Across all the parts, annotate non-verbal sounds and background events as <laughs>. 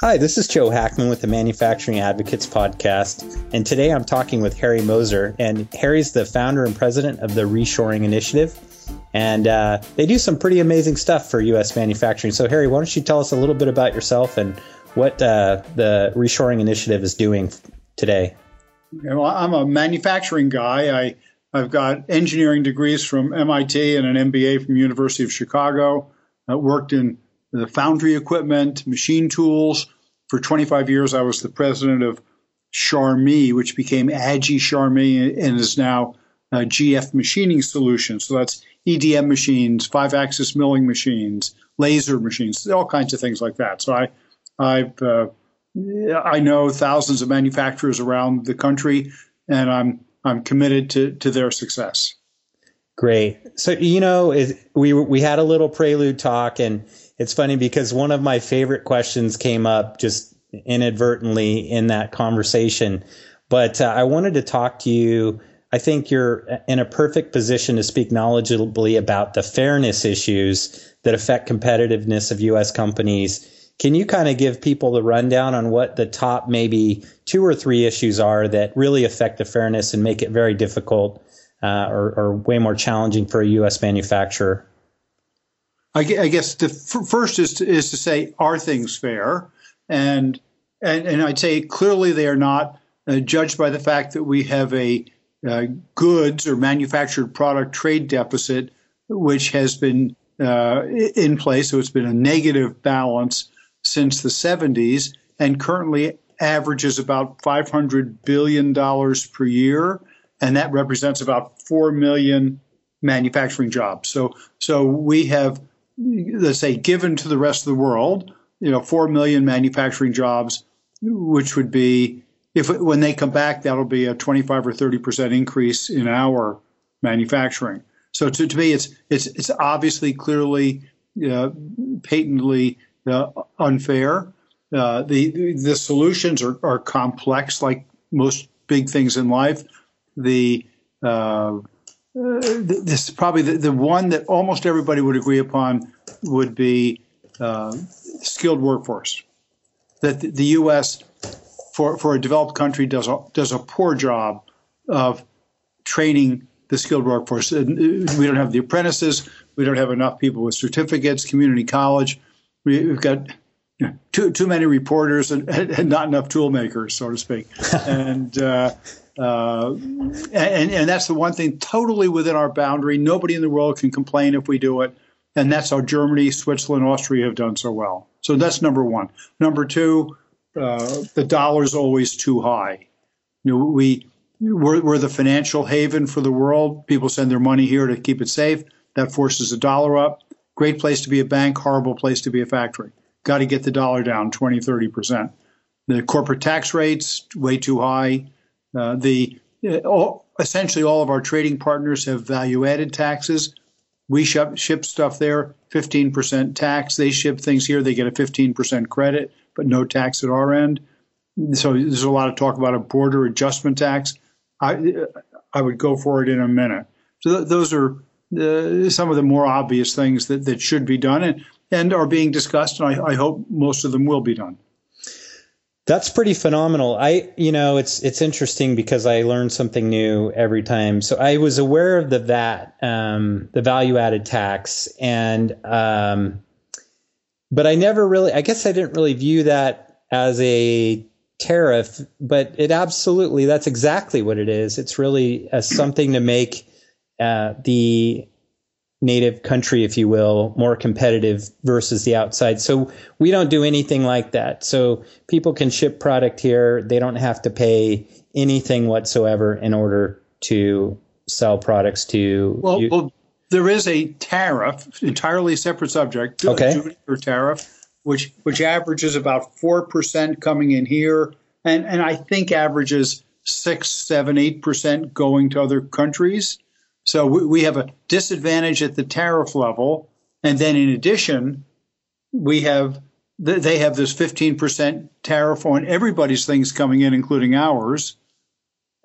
Hi, this is Joe Hackman with the Manufacturing Advocates Podcast, and today I'm talking with Harry Moser. And Harry's the founder and president of the Reshoring Initiative, and uh, they do some pretty amazing stuff for U.S. manufacturing. So, Harry, why don't you tell us a little bit about yourself and what uh, the Reshoring Initiative is doing today? well, I'm a manufacturing guy. I I've got engineering degrees from MIT and an MBA from University of Chicago. I worked in the foundry equipment, machine tools. For 25 years, I was the president of Charmilles, which became AgieCharmilles and is now uh, GF Machining Solutions. So that's EDM machines, five axis milling machines, laser machines, all kinds of things like that. So I, I've, uh, I know thousands of manufacturers around the country, and I'm, I'm committed to, to their success. Great. So, you know, we, we had a little prelude talk and it's funny because one of my favorite questions came up just inadvertently in that conversation. But uh, I wanted to talk to you. I think you're in a perfect position to speak knowledgeably about the fairness issues that affect competitiveness of U.S. companies. Can you kind of give people the rundown on what the top maybe two or three issues are that really affect the fairness and make it very difficult uh, or, or way more challenging for a U.S. manufacturer? I, guess the f- first is to, is to say, are things fair? And, and, and I'd say clearly they are not uh, judged by the fact that we have a uh, goods or manufactured product trade deficit, which has been uh, in place. So it's been a negative balance since the 70s and currently averages about $500 billion per year. And that represents about 4 million manufacturing jobs. So, so we have let's say, given to the rest of the world, you know, 4 million manufacturing jobs, which would be, if when they come back, that'll be a 25 or 30% increase in our manufacturing. So to, to me, it's, it's, it's obviously clearly, uh, patently uh, unfair. Uh, the, the solutions are, are complex, like most big things in life. The uh, this is probably the, the one that almost everybody would agree upon would be uh, skilled workforce. That the, the U.S. for for a developed country does a, does a poor job of training the skilled workforce. Uh, we don't have the apprentices. We don't have enough people with certificates. Community college. We, have got you know, too too many reporters and, and, not enough tool makers, so to speak. <laughs> and uh, uh, and, and that's the one thing totally within our boundary. Nobody in the world can complain if we do it. And that's how Germany, Switzerland, Austria have done so well. So that's number one. Number two, uh, the dollar is always too high. You know, we, we're, we're the financial haven for the world. People send their money here to keep it safe. That forces the dollar up. Great place to be a bank, horrible place to be a factory. Got to get the dollar down 20, 30%. The corporate tax rates, way too high. Uh, the uh, all, essentially all of our trading partners have value added taxes. We ship, ship stuff there, 15% tax. They ship things here, they get a 15% credit, but no tax at our end. So there's a lot of talk about a border adjustment tax. I, I would go for it in a minute. So th- those are uh, some of the more obvious things that, that should be done and, and are being discussed, and I, I hope most of them will be done. That's pretty phenomenal. I, you know, it's it's interesting because I learn something new every time. So I was aware of the VAT, um, the value added tax, and um, but I never really. I guess I didn't really view that as a tariff, but it absolutely that's exactly what it is. It's really uh, something to make uh, the native country, if you will, more competitive versus the outside. So we don't do anything like that. So people can ship product here. They don't have to pay anything whatsoever in order to sell products to. Well, well there is a tariff, entirely separate subject, okay. duty or tariff, which which averages about four percent coming in here, and and I think averages six, seven, eight percent going to other countries. So we, we have a disadvantage at the tariff level. And then in addition, we have they have this 15% tariff on everybody's things coming in, including ours.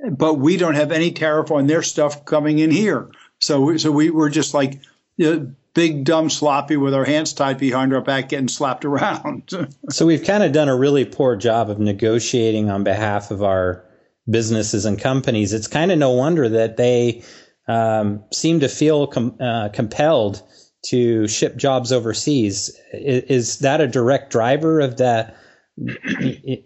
But we don't have any tariff on their stuff coming in here. So, so we, we're just like you know, big, dumb, sloppy with our hands tied behind our back getting slapped around. <laughs> so we've kind of done a really poor job of negotiating on behalf of our businesses and companies. It's kind of no wonder that they um, seem to feel com- uh, compelled to ship jobs overseas. Is, is, that a direct driver of the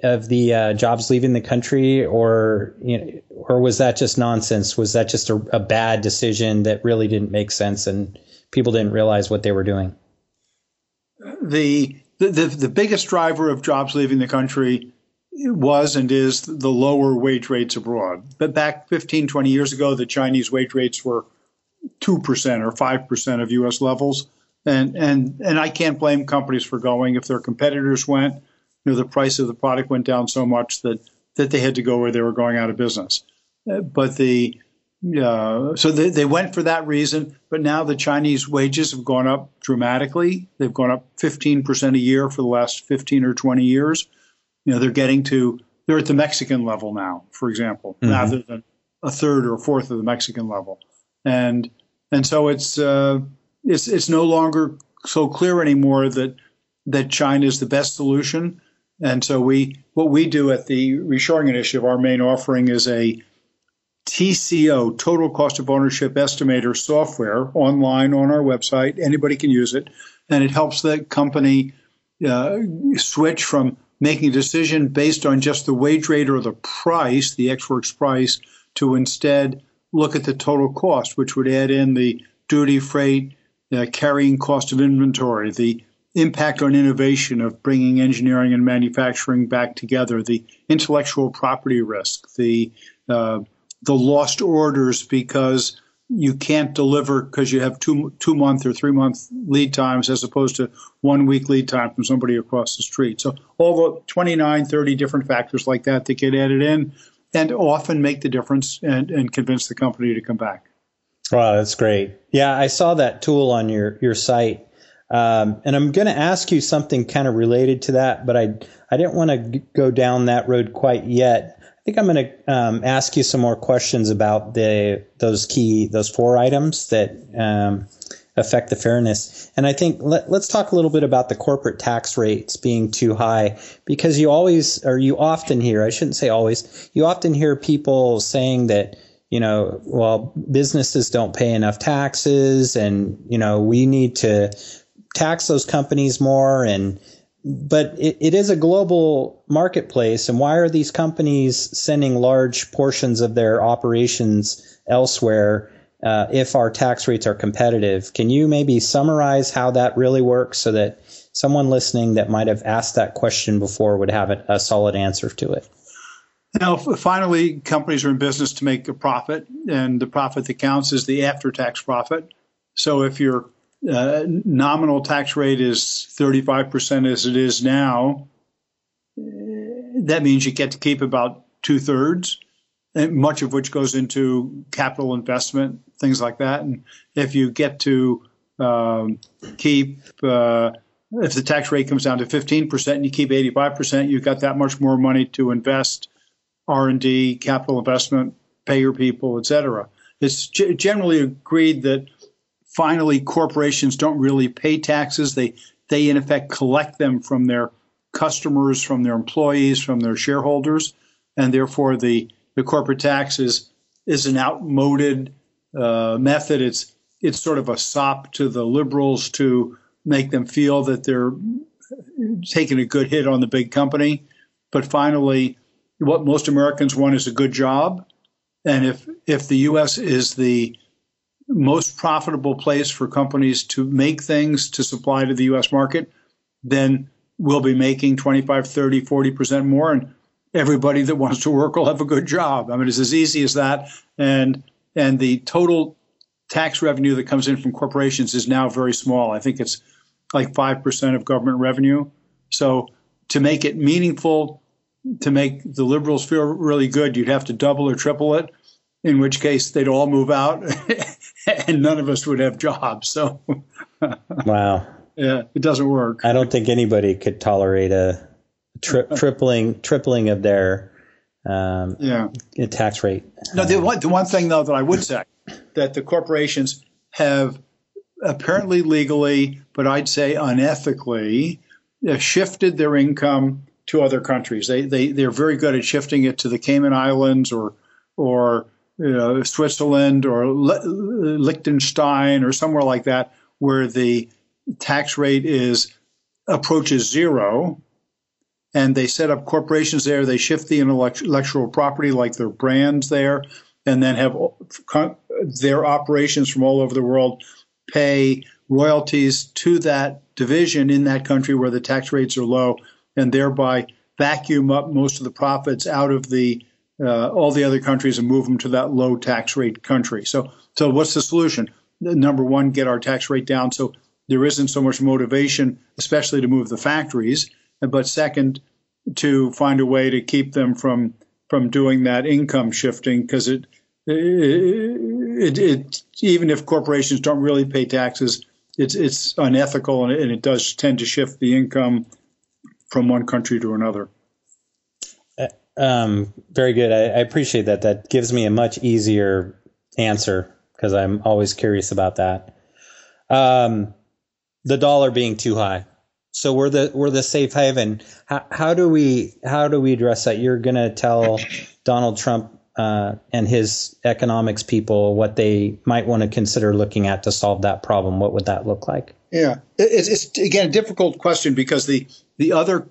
of the uh, jobs leaving the country, or you know, or was that just nonsense? Was that just a, a bad decision that really didn't make sense and people didn't realize what they were doing? The the, the, the biggest driver of jobs leaving the country was and is the lower wage rates abroad. But back 15, 20 years ago, the Chinese wage rates were 2% or 5% of US levels. And, and, and I can't blame companies for going. If their competitors went, you know, the price of the product went down so much that, that they had to go where they were going out of business. Uh, but the, uh, so they, they went for that reason, but now the Chinese wages have gone up dramatically. They've gone up 15% a year for the last 15 or 20 years you know, they're getting to they're at the Mexican level now, for example, mm-hmm. rather than a third or a fourth of the Mexican level, and and so it's uh, it's it's no longer so clear anymore that that China is the best solution. And so we what we do at the Reshoring Initiative, our main offering is a TCO, total cost of ownership estimator software online on our website. Anybody can use it, and it helps the company uh, switch from making a decision based on just the wage rate or the price, the Ex Works price, to instead look at the total cost, which would add in the duty, freight, uh, carrying cost of inventory, the impact on innovation of bringing engineering and manufacturing back together, the intellectual property risk, the uh, the lost orders because you can't deliver because you have two two month or three month lead times as opposed to one week lead time from somebody across the street. So all the 29, 30 different factors like that that get added in and often make the difference and, and convince the company to come back. Wow, that's great. Yeah, I saw that tool on your your site. Um, and I'm going to ask you something kind of related to that, but I I didn't want to go down that road quite yet think I'm going to um, ask you some more questions about the those key those four items that um, affect the fairness. And I think let, us talk a little bit about the corporate tax rates being too high because you always or you often hear I shouldn't say always you often hear people saying that you know well businesses don't pay enough taxes and you know we need to tax those companies more and but it, it is a global marketplace. And why are these companies sending large portions of their operations elsewhere uh, if our tax rates are competitive? Can you maybe summarize how that really works so that someone listening that might have asked that question before would have a, solid answer to it? Now, finally, companies are in business to make a profit, and the profit that counts is the after tax profit. So if you're uh, nominal tax rate is 35% as it is now, that means you get to keep about two thirds, much of which goes into capital investment, things like that. And if you get to um, keep, uh, if the tax rate comes down to 15% and you keep 85%, you've got that much more money to invest R&D, capital investment, pay your people, et cetera. It's g- generally agreed that finally, corporations don't really pay taxes. They they in effect collect them from their customers, from their employees, from their shareholders, and therefore the the corporate tax is is an outmoded uh, method. It's it's sort of a sop to the liberals to make them feel that they're taking a good hit on the big company. But finally, what most Americans want is a good job. And if if the U.S. is the most profitable place for companies to make things to supply to the US market, then we'll be making 25, 30, 40% more. And everybody that wants to work will have a good job. I mean, it's as easy as that. And, and the total tax revenue that comes in from corporations is now very small. I think it's like 5% of government revenue. So to make it meaningful, to make the liberals feel really good, you'd have to double or triple it in which case they'd all move out <laughs> <laughs> and none of us would have jobs. So, <laughs> wow. Yeah, it doesn't work. I don't think anybody could tolerate a tri- <laughs> tripling tripling of their um, yeah tax rate. No, the one, the one thing though that I would say that the corporations have apparently legally, but I'd say unethically, uh, shifted their income to other countries. They, they, they're very good at shifting it to the Cayman Islands or, or you know, Switzerland or Liechtenstein or somewhere like that, where the tax rate is approaches zero. And they set up corporations there. They shift the intellectual property, like their brands there, and then have their operations from all over the world pay royalties to that division in that country where the tax rates are low, and thereby vacuum up most of the profits out of the uh, all the other countries and move them to that low tax rate country. So, so what's the solution? Number one, get our tax rate down so there isn't so much motivation, especially to move the factories. But second, to find a way to keep them from from doing that income shifting because it, it, it, it, even if corporations don't really pay taxes, it's it's unethical and it, and it does tend to shift the income from one country to another. Um, very good. I, I, appreciate that. That gives me a much easier answer because I'm always curious about that. Um, the dollar being too high. So we're the we're the safe haven. How, how do we how do we address that? You're going to tell Donald Trump uh, and his economics people what they might want to consider looking at to solve that problem. What would that look like? Yeah, it's, it's again a difficult question because the the other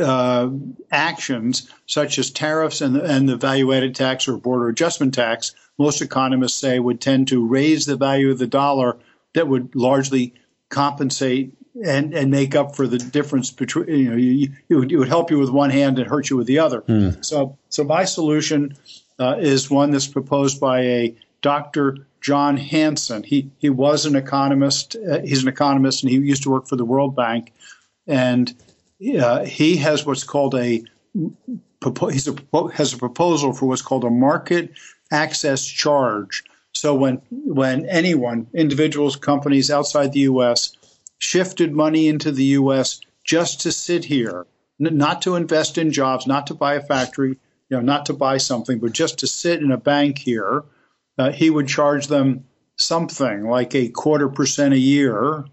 uh, actions, such as tariffs and, and the value added tax or border adjustment tax, most economists say would tend to raise the value of the dollar that would largely compensate and, and make up for the difference between, you know, you, it, would, it would help you with one hand and hurt you with the other. Hmm. So, so my solution uh, is one that's proposed by a Dr. John Hansen. He, he was an economist. Uh, he's an economist and he used to work for the World Bank. And uh, he has what's called a he's a, has a proposal for what's called a market access charge. So when when anyone, individuals, companies outside the U.S. shifted money into the U.S. just to sit here, n- not to invest in jobs, not to buy a factory, you know, not to buy something, but just to sit in a bank here, uh, he would charge them something like a quarter percent a year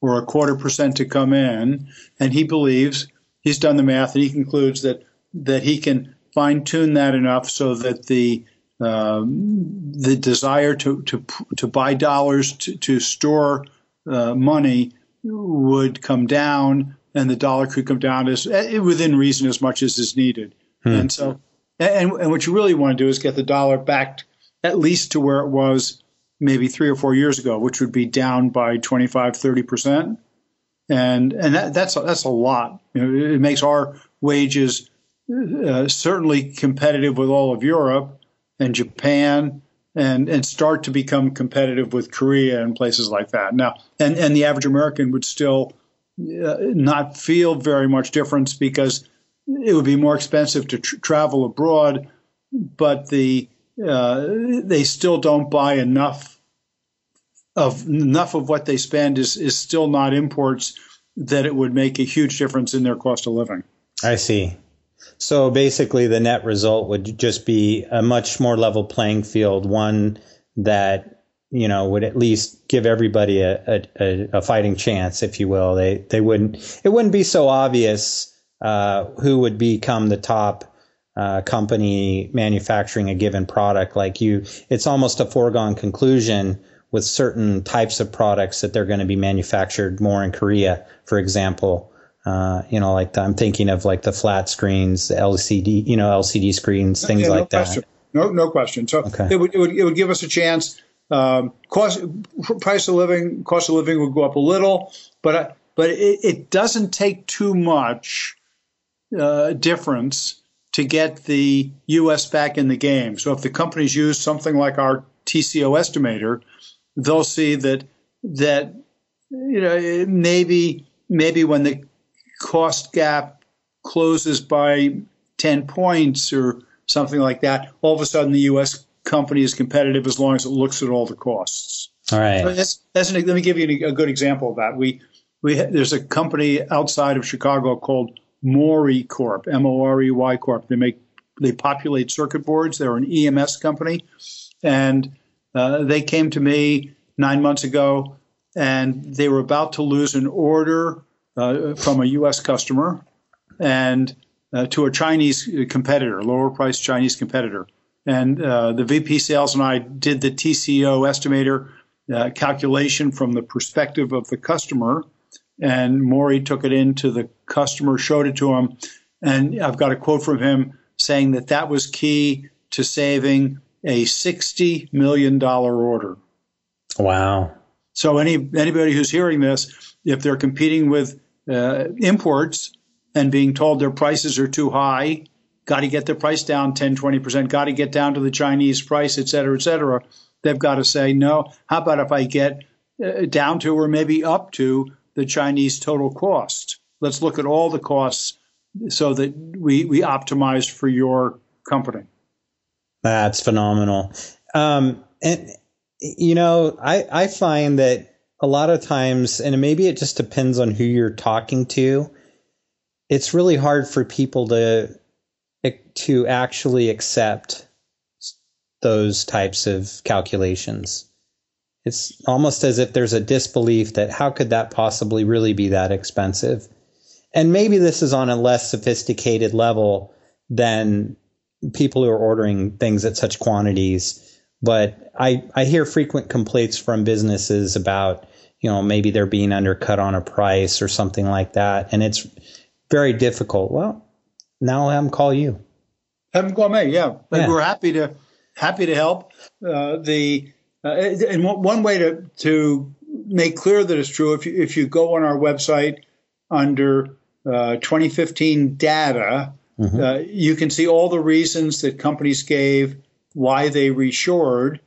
or a quarter percent to come in, and he believes he's done the math and he concludes that that he can fine tune that enough so that the um, the desire to, to to buy dollars to, to store uh, money would come down, and the dollar could come down as uh, within reason as much as is needed. Hmm. And so, and, and what you really want to do is get the dollar back at least to where it was maybe three or four years ago, which would be down by 25, 30 percent. And and that, that's that's a lot. You know, it makes our wages uh, certainly competitive with all of Europe and Japan, and and start to become competitive with Korea and places like that. Now, and and the average American would still uh, not feel very much difference because it would be more expensive to tr- travel abroad, but the they still don't buy enough of enough of what they spend is is still not imports that it would make a huge difference in their cost of living. I see. So basically, the net result would just be a much more level playing field, one that you know would at least give everybody a, a, a fighting chance, if you will. They they wouldn't it wouldn't be so obvious uh, who would become the top uh, company manufacturing a given product like you. It's almost a foregone conclusion with certain types of products that they're going to be manufactured more in Korea, for example. Uh, you know, like the, I'm thinking of like the flat screens, the LCD, you know, LCD screens, things yeah, no like question. that. No, no question. So okay. it, would, it would it would give us a chance. Um, cost price of living cost of living would go up a little, but but it, it doesn't take too much uh, difference to get the U.S. back in the game. So if the companies use something like our TCO estimator, they'll see that that you know maybe maybe when the cost gap closes by 10 points or something like that, all of a sudden the U.S. company is competitive as long as it looks at all the costs. All right. So that's, that's an, let me give you a good example of that. We we there's a company outside of Chicago called Morey Corp, M O R E Y Corp. They make they populate circuit boards. They're an EMS company, and uh, they came to me nine months ago, and they were about to lose an order uh, from a U.S. customer and uh, to a Chinese competitor, lower priced Chinese competitor. And uh, the VP sales and I did the TCO estimator uh, calculation from the perspective of the customer. And Morey took it into the customer, showed it to him. And I've got a quote from him saying that that was key to saving a $60 million order. Wow. So any anybody who's hearing this, if they're competing with uh, imports and being told their prices are too high, got to get their price down 10, 20%, got to get down to the Chinese price, et cetera, et cetera, they've got to say, no, how about if I get uh, down to or maybe up to the Chinese total cost? Let's look at all the costs so that we, we optimize for your company. That's phenomenal. Um, and, you know, I, I find that a lot of times, and maybe it just depends on who you're talking to, it's really hard for people to to actually accept those types of calculations. It's almost as if there's a disbelief that how could that possibly really be that expensive? And maybe this is on a less sophisticated level than people who are ordering things at such quantities. But I, I hear frequent complaints from businesses about, you know, maybe they're being undercut on a price or something like that. And it's very difficult. Well, now I'll have them call you. Have them call me, yeah. yeah. We're happy to happy to help. Uh, the uh, and one way to to make clear that it's true, if you, if you go on our website under uh, 2015 data, mm-hmm. Uh, you can see all the reasons that companies gave why they reshored.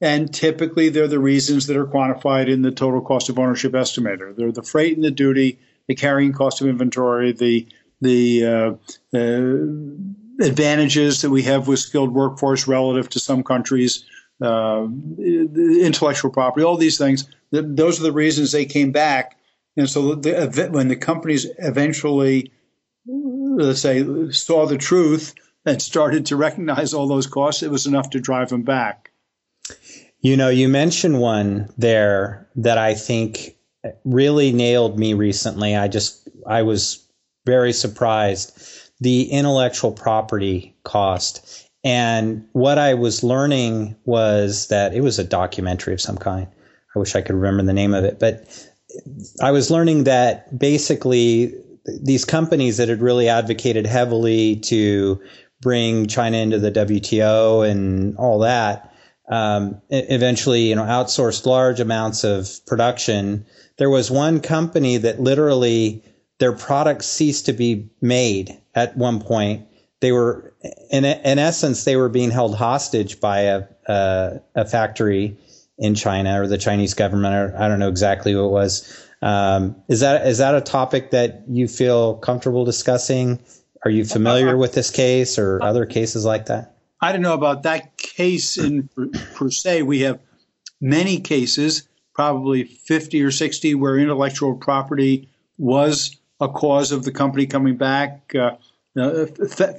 And typically, they're the reasons that are quantified in the total cost of ownership estimator. They're the freight and the duty, the carrying cost of inventory, the the uh, uh, advantages that we have with skilled workforce relative to some countries, uh, intellectual property, all these things. Those are the reasons they came back. And so the, when the companies eventually, let's say, saw the truth and started to recognize all those costs, it was enough to drive them back. You know, you mentioned one there that I think really nailed me recently. I just, I was very surprised. The intellectual property cost. And what I was learning was that it was a documentary of some kind. I wish I could remember the name of it, but I was learning that basically these companies that had really advocated heavily to bring China into the WTO and all that, um, eventually, you know, outsourced large amounts of production. There was one company that literally their products ceased to be made at one point. They were, in, in essence, they were being held hostage by a, a, a factory in China or the Chinese government, or I don't know exactly what it was. Um, is that is that a topic that you feel comfortable discussing? Are you familiar with this case or other cases like that? I don't know about that case in per, per se. We have many cases, probably 50 or 60, where intellectual property was a cause of the company coming back. Uh, uh,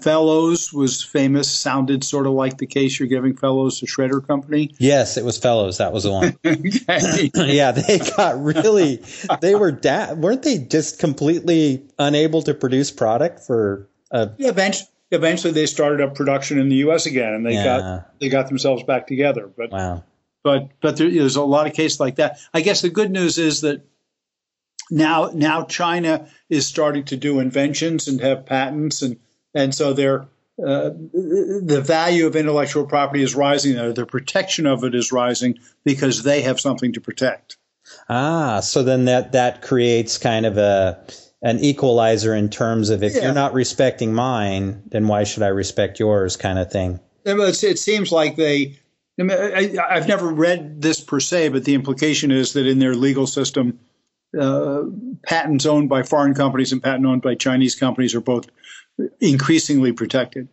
Fellowes was famous, sounded sort of like the case you're giving Fellowes to Shredder Company. Yes, it was Fellowes. That was the one. <laughs> <laughs> yeah, they got really, they were, da- weren't they just completely unable to produce product for a. Yeah, eventually, eventually they started up production in the U.S. again and they yeah. got, they got themselves back together. But, wow. But, but there, there's a lot of cases like that. I guess the good news is that now now China is starting to do inventions and have patents and and so they're uh, the value of intellectual property is rising there. The protection of it is rising because they have something to protect. Ah, so then that that creates kind of a an equalizer in terms of if yeah. you're not respecting mine, then why should I respect yours, kind of thing. It seems like they. I mean, I, I've never read this per se, but the implication is that in their legal system, uh, patents owned by foreign companies and patent owned by Chinese companies are both increasingly protected.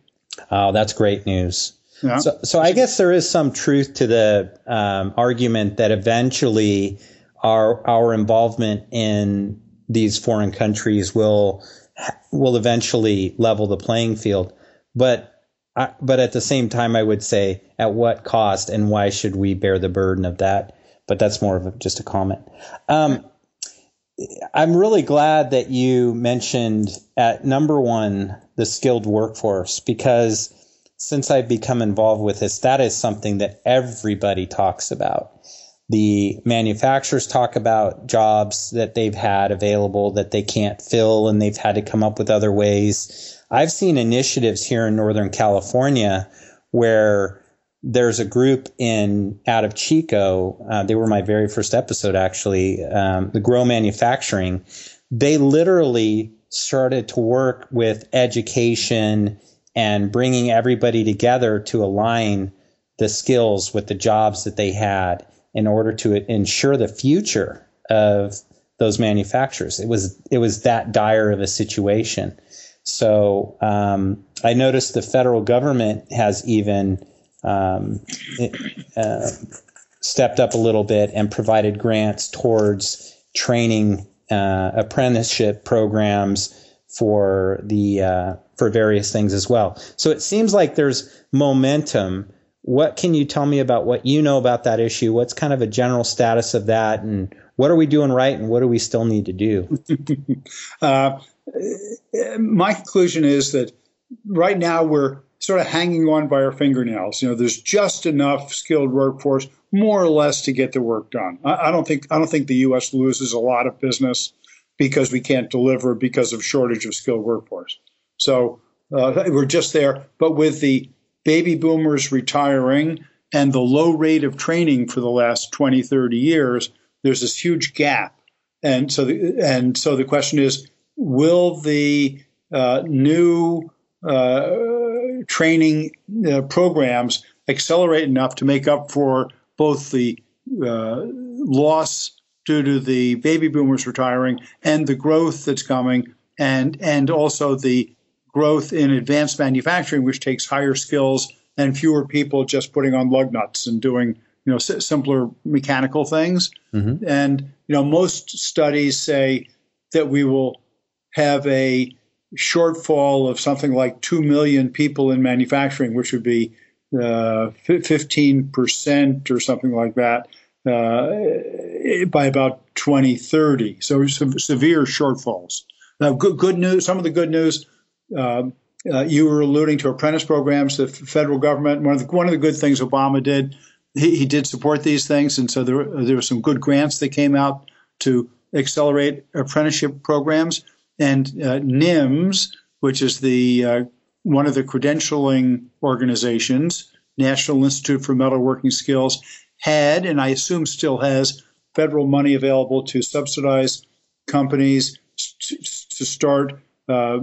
Oh, that's great news. Yeah. So, so I guess there is some truth to the um, argument that eventually our our involvement in these foreign countries will will eventually level the playing field. But I, but at the same time, I would say, at what cost and why should we bear the burden of that? but that's more of a, just a comment. Um, I'm really glad that you mentioned at number one the skilled workforce because since I've become involved with this, that is something that everybody talks about. The manufacturers talk about jobs that they've had available that they can't fill and they've had to come up with other ways. I've seen initiatives here in Northern California where there's a group in out of Chico. Uh, they were my very first episode, actually. Um, the Grow Manufacturing. They literally started to work with education and bringing everybody together to align the skills with the jobs that they had in order to ensure the future of those manufacturers. It was it was that dire of a situation. So um, I noticed the federal government has even um, uh, stepped up a little bit and provided grants towards training uh, apprenticeship programs for the uh, for various things as well. So it seems like there's momentum. What can you tell me about what you know about that issue? What's kind of a general status of that, and what are we doing right, and what do we still need to do? <laughs> uh, my conclusion is that right now we're sort of hanging on by our fingernails. You know, there's just enough skilled workforce, more or less, to get the work done. I, I don't think I don't think the U.S. loses a lot of business because we can't deliver because of shortage of skilled workforce. So uh, we're just there. But with the baby boomers retiring and the low rate of training for the last 20, 30 years, there's this huge gap. And so, the, and so the question is, will the uh, new uh, training uh, programs accelerate enough to make up for both the uh, loss due to the baby boomers retiring and the growth that's coming, and and also the growth in advanced manufacturing, which takes higher skills and fewer people just putting on lug nuts and doing you know s- simpler mechanical things. Mm-hmm. And you know most studies say that we will have a shortfall of something like 2 million people in manufacturing, which would be uh, 15% or something like that uh, by about 2030. So some severe shortfalls. Now, good, good news, some of the good news. Uh, uh, you were alluding to apprentice programs. The federal government, one of the, one of the good things Obama did, he, he did support these things. And so there, there were some good grants that came out to accelerate apprenticeship programs and uh, NIMS, which is the uh, one of the credentialing organizations, National Institute for Metalworking Skills, had and I assume still has federal money available to subsidize companies to, to start uh,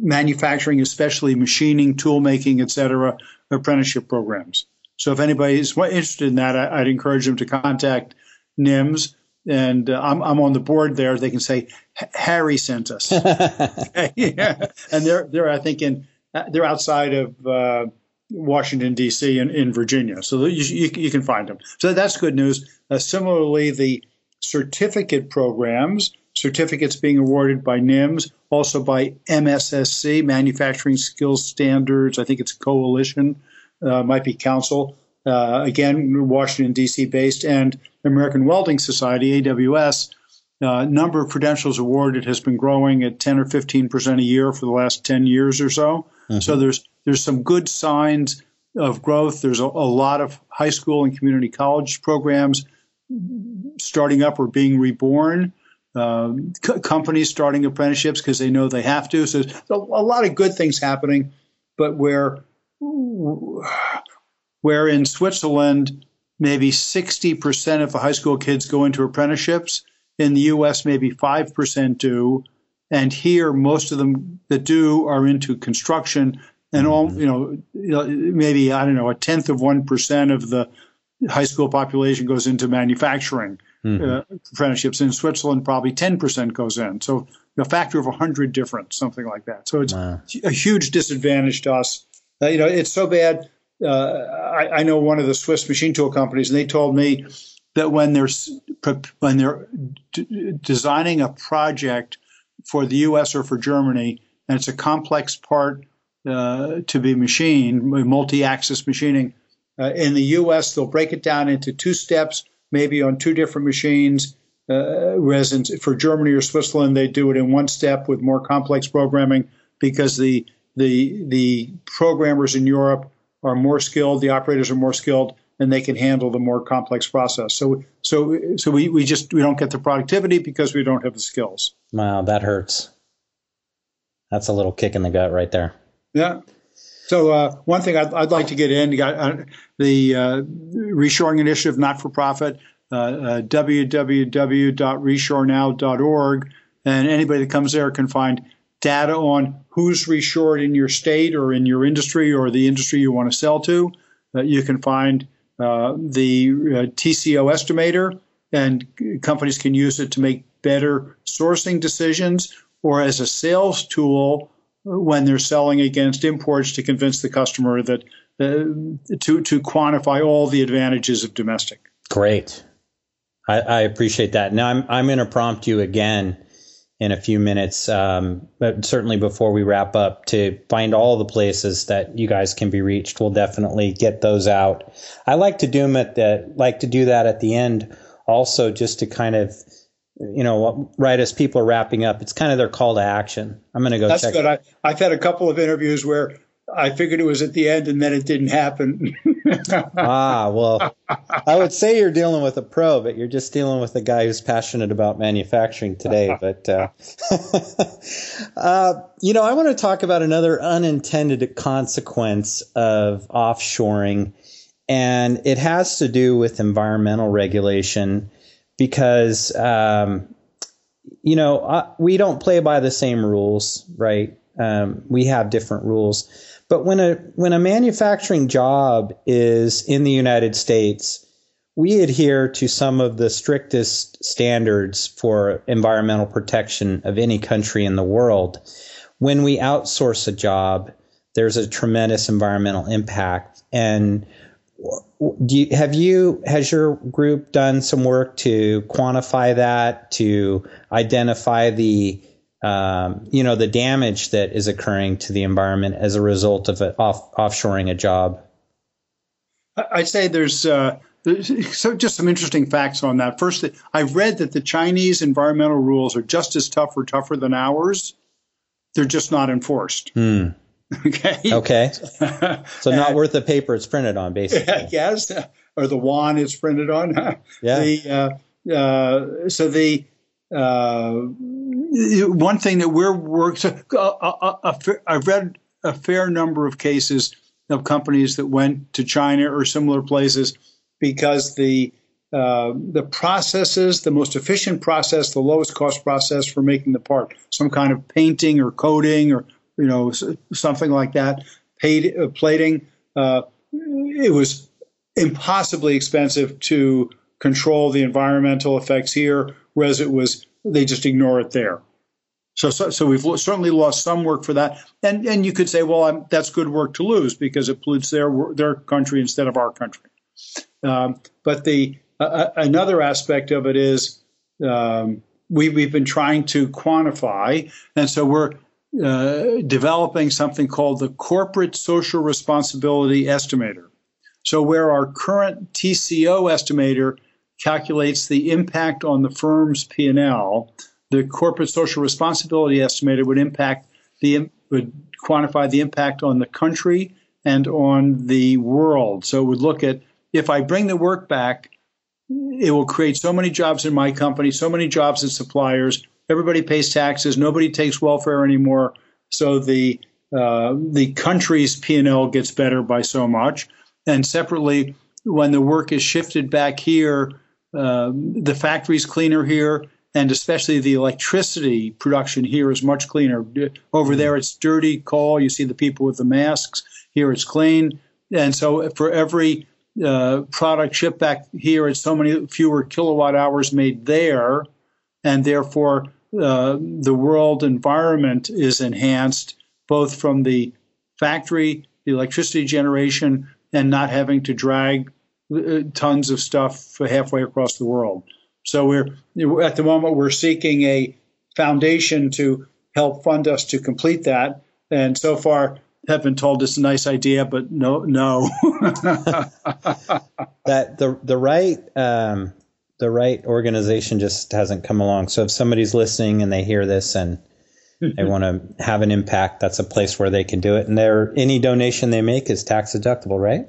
manufacturing, especially machining, tool making, etc., apprenticeship programs. So if anybody's interested in that, I, would encourage them to contact NIMS and uh, I'm, I'm on the board there. They can say Harry sent us, <laughs> <laughs> yeah. and they're they're I think in uh, they're outside of uh, Washington D.C. in, in Virginia, so you, you, you, can find them. So that's good news. Uh, similarly, the certificate programs, certificates being awarded by NIMS, also by MSSC, Manufacturing Skills Standards. I think it's coalition, uh, might be council. Uh, again, Washington D.C. based, and American Welding Society (AWS). Uh, number of credentials awarded has been growing at 10 or 15 percent a year for the last 10 years or so. Mm-hmm. So there's there's some good signs of growth. There's a, a, lot of high school and community college programs starting up or being reborn. Um, c- companies starting apprenticeships because they know they have to. So a lot of good things happening, but where where in Switzerland, maybe 60% of the high school kids go into apprenticeships. In the US, maybe 5% do. And here, most of them that do are into construction. And all, mm-hmm. you know, maybe, I don't know, a tenth of 1% of the high school population goes into manufacturing mm-hmm. uh, apprenticeships. In Switzerland, probably 10% goes in. So a factor of 100 difference, something like that. So it's wow. a huge disadvantage to us. Uh, you know, it's so bad uh, I, I, know one of the Swiss machine tool companies, and they told me that when they're when they're d- designing a project for the U.S. or for Germany, and it's a complex part uh, to be machined, multi-axis machining. Uh, in the U.S., they'll break it down into two steps. maybe on two different machines. Uh, whereas in, for Germany or Switzerland, they do it in one step with more complex programming because the the the programmers in Europe are more skilled, the operators are more skilled, and they can handle the more complex process. So so so we, we just we don't get the productivity because we don't have the skills. Wow, that hurts. That's a little kick in the gut right there. Yeah. So uh, one thing I'd, I'd, like to get in, got uh, the uh, reshoring initiative, not for profit, uh, uh, www.reshorenow.org, and anybody that comes there can find data on who's reshored in your state or in your industry or the industry you want to sell to. Uh, you can find the TCO estimator, and companies can use it to make better sourcing decisions or as a sales tool when they're selling against imports to convince the customer that uh, to to quantify all the advantages of domestic. Great, I, I, appreciate that. Now I'm I'm going to prompt you again in a few minutes, um, but certainly before we wrap up, to find all the places that you guys can be reached. We'll definitely get those out. I like to do them at the like to do that at the end, also just to kind of you know, right as people are wrapping up, it's kind of their call to action. I'm going to go That's good. I, I've had a couple of interviews where I figured it was at the end and then it didn't happen. <laughs> ah, well, I would say you're dealing with a pro, but you're just dealing with a guy who's passionate about manufacturing today. <laughs> But, uh, <laughs> uh, you know, I want to talk about another unintended consequence of offshoring, and it has to do with environmental regulation because um, you know uh, we don't play by the same rules, right? Um, we have different rules. But when a when a manufacturing job is in the United States, we adhere to some of the strictest standards for environmental protection of any country in the world. When we outsource a job, there's a tremendous environmental impact, and do you, have you has your group done some work to quantify that to identify the um, you know the damage that is occurring to the environment as a result of off, offshoring a job i'd say there's uh, so just some interesting facts on that first i've read that the chinese environmental rules are just as tough or tougher than ours they're just not enforced hmm. <laughs> Okay. Okay. <laughs> So not worth the paper it's printed on, basically. <laughs> yes, or the wand it's printed on. yeah. The, uh, uh, so the uh, one thing that we're working. So, uh, uh, uh, I've read a fair number of cases of companies that went to China or similar places because the uh, the processes, the most efficient process, the lowest cost process for making the part, some kind of painting or coating or you know, something like that. Uh, plating. Uh, it was impossibly expensive to control the environmental effects here, whereas it was they just ignore it there. So, so, so we've certainly lost some work for that, and and you could say, well, I'm, that's good work to lose because it pollutes their their country instead of our country. Um, but the uh, another aspect of it is um, we, we've been trying to quantify, and so we're uh, developing something called the Corporate Social Responsibility Estimator. So, where our current TCO estimator calculates the impact on the firm's P&L, the Corporate Social Responsibility Estimator would impact the would quantify the impact on the country and on the world. So, it would look at if I bring the work back, it will create so many jobs in my company, so many jobs in suppliers, everybody pays taxes. Nobody takes welfare anymore. So the uh, the country's P and L gets better by so much. And separately, when the work is shifted back here, uh, the factory's cleaner here, and especially the electricity production here is much cleaner. Over there, it's dirty coal. You see the people with the masks. Here, it's clean. And so, for every uh, product shipped back here, it's so many fewer kilowatt hours made there, and therefore uh, the world environment is enhanced both from the factory, the electricity generation, and not having to drag uh, tons of stuff halfway across the world. So we're at the moment we're seeking a foundation to help fund us to complete that, and so far have been told it's a nice idea, but no, no. <laughs> that the the right um, the right organization just hasn't come along. So if somebody's listening and they hear this and they <laughs> want to have an impact, that's a place where they can do it. And there, any donation they make is tax deductible, right?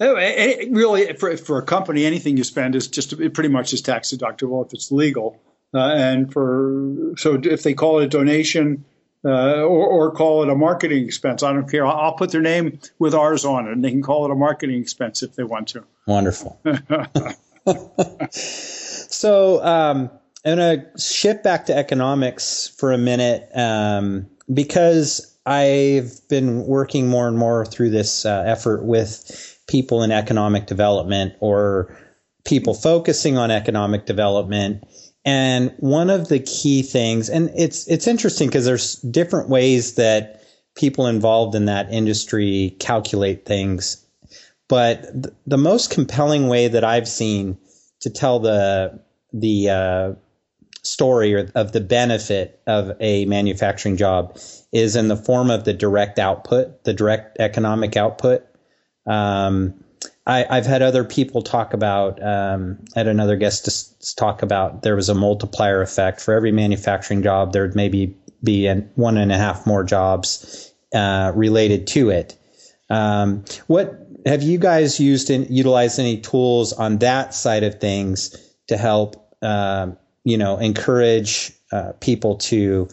Oh, really, for, for a company, anything you spend is just it pretty much is tax deductible if it's legal. Uh, and for so if they call it a donation uh, or, or, call it a marketing expense, I don't care. I'll, I'll, put their name with ours on it, and they can call it a marketing expense if they want to. Wonderful. <laughs> <laughs> so um, I'm going to shift back to economics for a minute um, because I've been working more and more through this uh, effort with people in economic development or people focusing on economic development. And one of the key things, and it's it's interesting because there's different ways that people involved in that industry calculate things. But th- the most compelling way that I've seen to tell the the uh, story or of the benefit of a manufacturing job is in the form of the direct output, the direct economic output. Um, I, have had other people talk about, um, had another guest to talk about there was a multiplier effect for every manufacturing job. There'd maybe be an, one and a half more jobs uh, related to it. Um, what have you guys used and utilized any tools on that side of things to help, uh, you know, encourage uh, people to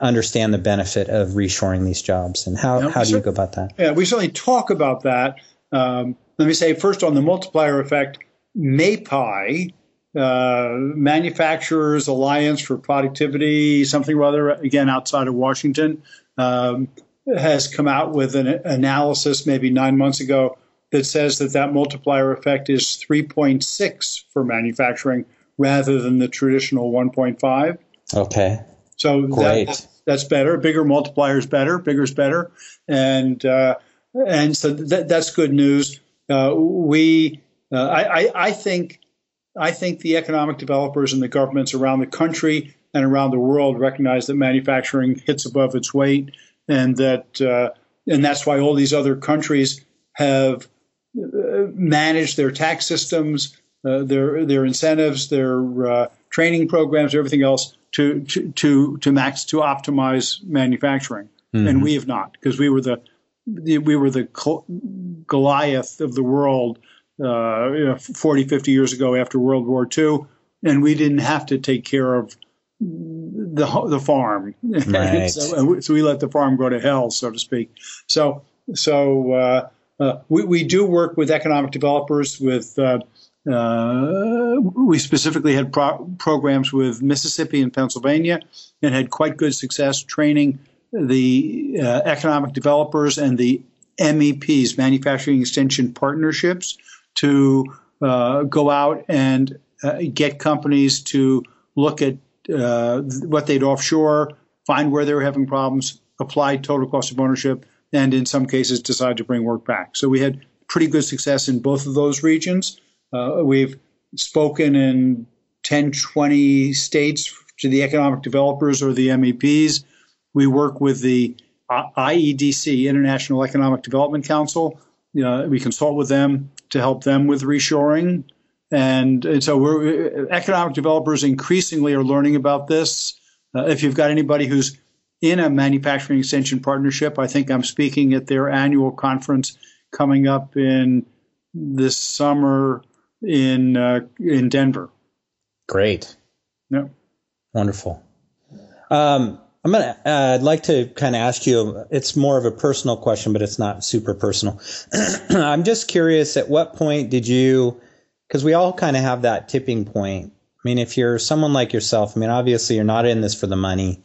understand the benefit of reshoring these jobs and how, how do you go about that? Yeah, we certainly talk about that. Um, let me say first on the multiplier effect, MAPI, uh, Manufacturers Alliance for Productivity, something rather, again, outside of Washington, um, has come out with an analysis maybe nine months ago that says that that multiplier effect is 3.6 for manufacturing rather than the traditional 1.5. Okay. So Great. That, that's better. Bigger multiplier is better. Bigger is better. And uh, and so that, that's good news. Uh, we, uh, I, I, think, I think the economic developers and the governments around the country and around the world recognize that manufacturing hits above its weight, and that, uh, and that's why all these other countries have uh, managed their tax systems, uh, their their incentives, their uh, training programs, everything else to to to, to max to optimize manufacturing, mm-hmm. and we have not because we were the we were the Goliath of the world uh, you know, 40, 50 years ago after World War II, and we didn't have to take care of the the farm. <laughs> Right. so, so, we let the farm go to hell, so to speak. So so uh, uh, we we do work with economic developers. With uh, uh, we specifically had pro- programs with Mississippi and Pennsylvania, and had quite good success training the uh, economic developers and the MEPs, manufacturing extension partnerships, to uh, go out and uh, get companies to look at uh, what they'd offshore, find where they were having problems, apply total cost of ownership, and in some cases decide to bring work back. So we had pretty good success in both of those regions. Uh, we've spoken in 10, 20 states to the economic developers or the MEPs we work with the uh, IEDC, International Economic Development Council. You know, we consult with them to help them with reshoring. And, and so we're economic developers increasingly are learning about this. Uh, if you've got anybody who's in a manufacturing extension partnership, I think I'm speaking at their annual conference coming up in this summer in uh, in Denver. Great. Yeah. Wonderful. Um, I'm gonna. Uh, I'd like to kind of ask you. It's more of a personal question, but it's not super personal. <clears throat> I'm just curious. At what point did you? Because we all kind of have that tipping point. I mean, if you're someone like yourself, I mean, obviously you're not in this for the money.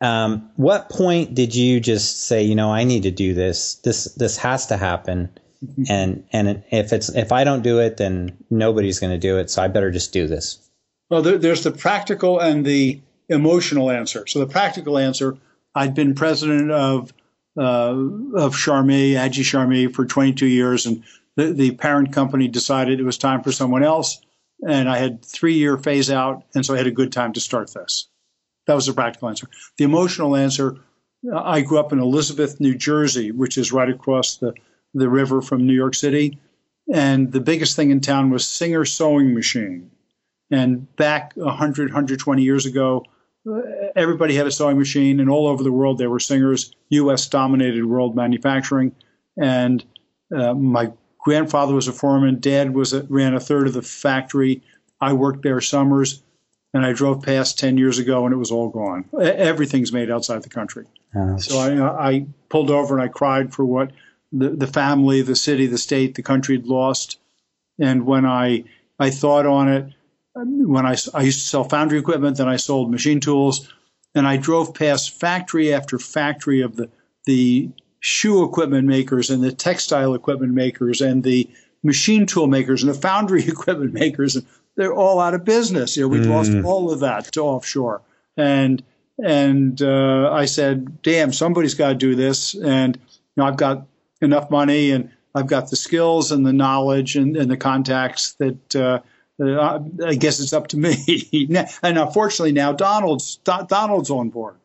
Um, what point did you just say, you know, I need to do this. This this has to happen, mm-hmm. and and if it's if I don't do it, then nobody's going to do it. So I better just do this. Well, there, there's the practical and the emotional answer. So the practical answer, I'd been president of uh, of Charmilles, Aji Charmy, for 22 years, and the, the parent company decided it was time for someone else, and I had three year phase out, and so I had a good time to start this. That was the practical answer. The emotional answer, I grew up in Elizabeth, New Jersey, which is right across the, the river from New York City. And the biggest thing in town was Singer Sewing Machine. And back 100, 120 years ago, everybody had a sewing machine, and all over the world there were singers. U.S. dominated world manufacturing, and uh, my grandfather was a foreman. Dad was a, ran a third of the factory. I worked there summers, and I drove past 10 years ago, and it was all gone. Everything's made outside the country. Ouch. So I, I pulled over and I cried for what the, the family, the city, the state, the country had lost. And when I I thought on it, when I, I used to sell foundry equipment, then I sold machine tools, and I drove past factory after factory of the the shoe equipment makers and the textile equipment makers and the machine tool makers and the foundry <laughs> equipment makers. And they're all out of business. You know, we mm. lost all of that to offshore. And and uh, I said, "Damn, somebody's got to do this." And you know, I've got enough money and I've got the skills and the knowledge and, and the contacts that uh, uh, I guess it's up to me. <laughs> and unfortunately, now Donald's Donald's on board.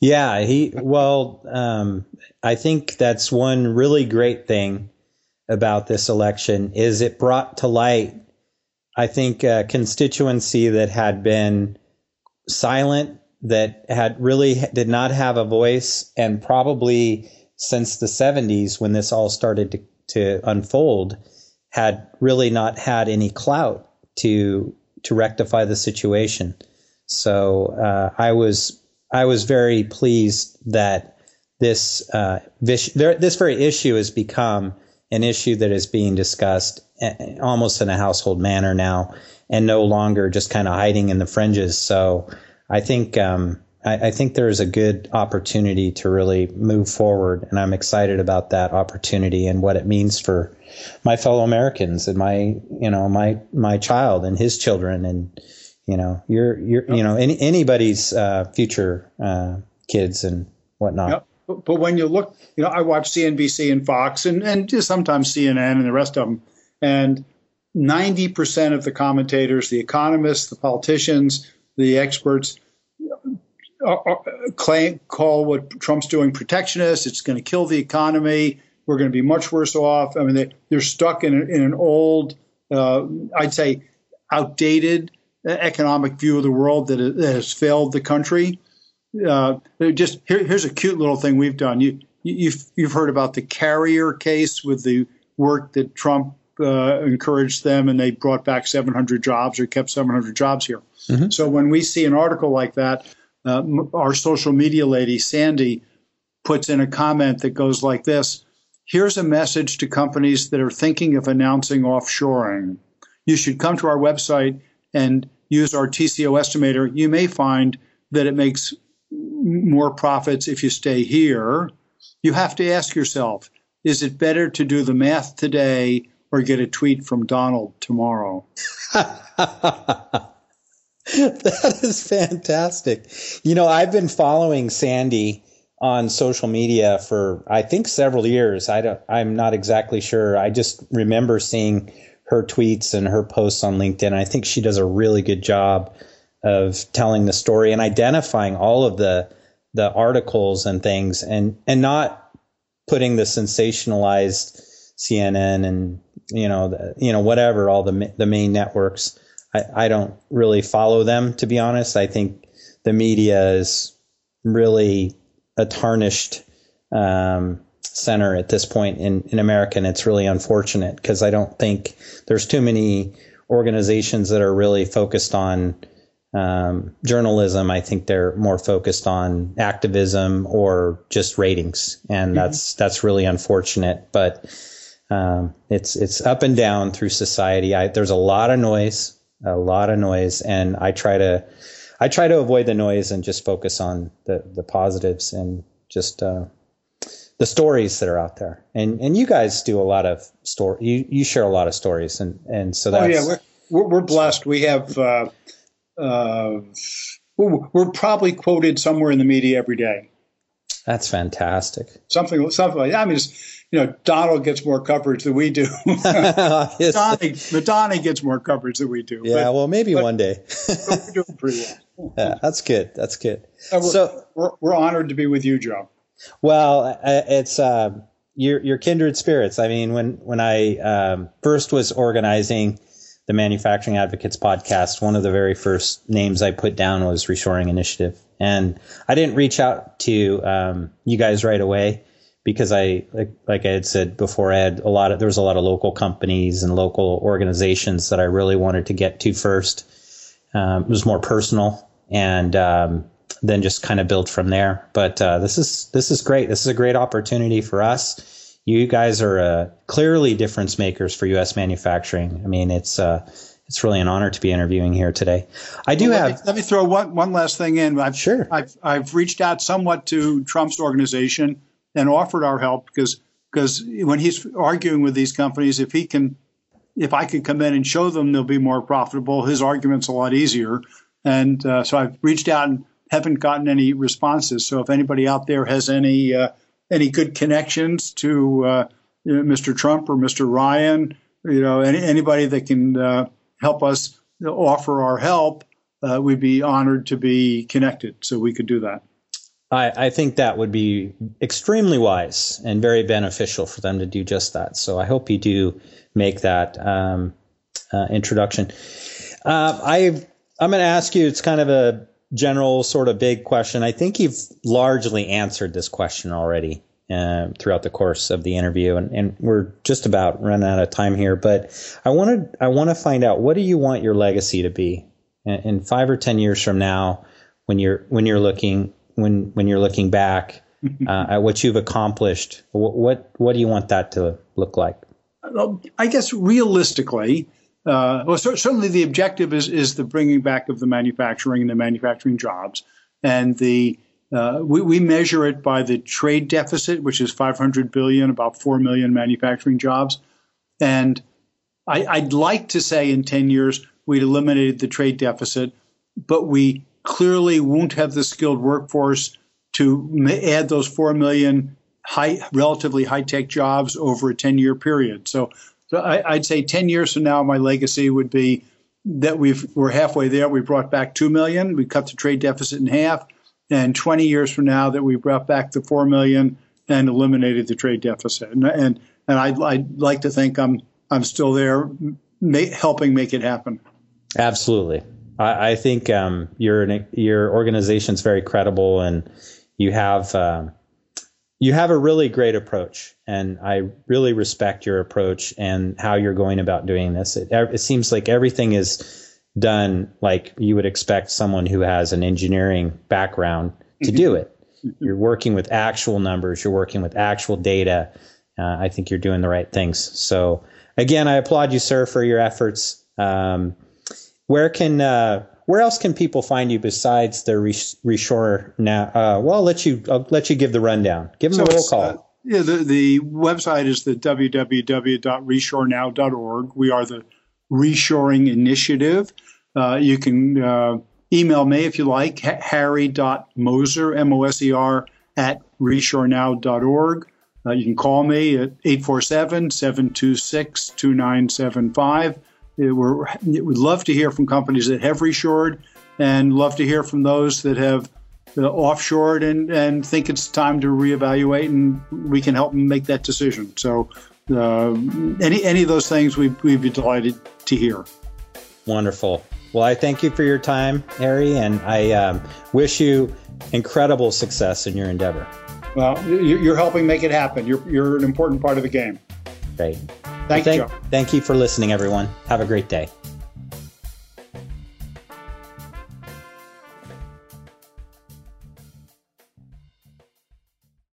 Yeah, he well, um, I think that's one really great thing about this election is it brought to light, I think, a constituency that had been silent, that had really did not have a voice, and probably since the 70s when this all started to, to unfold had really not had any clout to to rectify the situation. So uh, I was I was very pleased that this uh, this, this very issue has become an issue that is being discussed eh, almost in a household manner now, and no longer just kind of hiding in the fringes. So I think um, I, I think there is a good opportunity to really move forward, and I'm excited about that opportunity and what it means for my fellow Americans and my you know my my child and his children and you know your your you know any anybody's uh, future uh, kids and whatnot. Yep. But, but when you look, you know, I watch CNBC and Fox and and just sometimes CNN and the rest of them, and 90% of the commentators, the economists, the politicians, the experts, uh, uh, claim call what Trump's doing protectionist. It's going to kill the economy. We're going to be much worse off. I mean, they, they're stuck in, in an old, uh, I'd say, outdated economic view of the world that, that has failed the country. Uh, just here, here's a cute little thing we've done. You, you've you've heard about the Carrier case with the work that Trump uh, encouraged them, and they brought back 700 jobs or kept 700 jobs here. Mm-hmm. So when we see an article like that uh, our social media lady, Sandy, puts in a comment that goes like this Here's a message to companies that are thinking of announcing offshoring. You should come to our website and use our TCO estimator. You may find that it makes more profits if you stay here. You have to ask yourself is it better to do the math today or get a tweet from Donald tomorrow? <laughs> <laughs> that is fantastic. You know, I've been following Sandy on social media for I think several years. I don't I'm not exactly sure. I just remember seeing her tweets and her posts on LinkedIn. I think she does a really good job of telling the story and identifying all of the the articles and things and and not putting the sensationalized CNN and you know the, you know whatever all the the main networks I, I don't really follow them, to be honest. I think the media is really a tarnished um, center at this point in, in America, and it's really unfortunate because I don't think there's too many organizations that are really focused on um, journalism. I think they're more focused on activism or just ratings, and mm-hmm. that's that's really unfortunate. But um, it's it's up and down through society. I, there's a lot of noise a lot of noise, and I try to I try to avoid the noise and just focus on the the positives and just uh, the stories that are out there. And and you guys do a lot of story. You you share a lot of stories, and and so that's. Oh yeah, we're we're, we're blessed. We have. Uh, uh, we're probably quoted somewhere in the media every day. That's fantastic. Something, something like that. I mean, you know, Donald gets more coverage than we do. <laughs> <laughs> Donnie, Madonna gets more coverage than we do. Yeah, but, well, maybe one day. we're doing pretty well. <laughs> yeah, that's good. That's good. Uh, we're, so we're, we're, honored to be with you, Joe. Well, it's uh, your your kindred spirits. I mean, when when I um, first was organizing the Manufacturing Advocates podcast, one of the very first names I put down was Reshoring Initiative. And I didn't reach out to um, you guys right away because I, like, like, I had said before, I had a lot of, there was a lot of local companies and local organizations that I really wanted to get to first. Um, it was more personal and um, then just kind of build from there. But uh, this is this is great. This is a great opportunity for us. You guys are uh, clearly difference makers for U.S. manufacturing. I mean, it's uh, it's really an honor to be interviewing here today. I do well, have. Let me, let me, throw one one last thing in. I've, sure. I've I've reached out somewhat to Trump's organization and offered our help because because when he's arguing with these companies, if he can, if I can come in and show them they'll be more profitable, his argument's a lot easier. And uh, so I've reached out and haven't gotten any responses. So if anybody out there has any uh, any good connections to uh, Mr. Trump or Mr. Ryan, you know, any, anybody that can uh, help us offer our help, uh, we'd be honored to be connected. So we could do that. I, I think that would be extremely wise and very beneficial for them to do just that. So I hope you do make that um, uh, introduction. Uh, I I'm going to ask you. It's kind of a general sort of big question. I think you've largely answered this question already uh, throughout the course of the interview, and, and we're just about running out of time here. But I wanted I want to find out what do you want your legacy to be in, in five or ten years from now, when you're when you're looking when when you're looking back <laughs> uh, at what you've accomplished. What, what what do you want that to look like? I guess realistically, uh, well, certainly the objective is is the bringing back of the manufacturing and the manufacturing jobs, and the uh, we, we measure it by the trade deficit, which is 500 billion, about four million manufacturing jobs, and I, I'd like to say in 10 years we'd eliminated the trade deficit, but we clearly won't have the skilled workforce to add those four million high, relatively high tech jobs over a 10 year period. So so I, would say 10 years from now, my legacy would be that we've, we're halfway there. We brought back 2 million. We cut the trade deficit in half. And 20 years from now, that we brought back the 4 million and eliminated the trade deficit. And, and, and I'd, I'd like to think I'm, I'm still there ma- helping make it happen. Absolutely. I, I think um, your, your organization's very credible and you have, um, you have a really great approach, and I really respect your approach and how you're going about doing this. It, it seems like everything is done like you would expect someone who has an engineering background to do mm-hmm. it. You're working with actual numbers, you're working with actual data. Uh, I think you're doing the right things. So, again, I applaud you, sir, for your efforts. Um, where can uh, where else can people find you besides the Reshore now? Uh, well, I'll let you I'll let you give the rundown. Give them so a roll call. Uh, yeah, the, the website is the www.reshorenow.org. We are the Reshoring Initiative. Uh, you can uh, email me if you like, harry.moser, M-O-S-E-R, at reshorenow.org. Uh, you can call me at 847 726 2975. We're, we'd love to hear from companies that have reshored and love to hear from those that have uh, offshored and, and think it's time to reevaluate, and we can help them make that decision. So, uh, any any of those things, we, we'd be delighted to hear. Wonderful. Well, I thank you for your time, Harry, and I um, wish you incredible success in your endeavor. Well, you're helping make it happen. You're, you're an important part of the game. Great. Thank thank, you. Thank you for listening, everyone. Have a great day.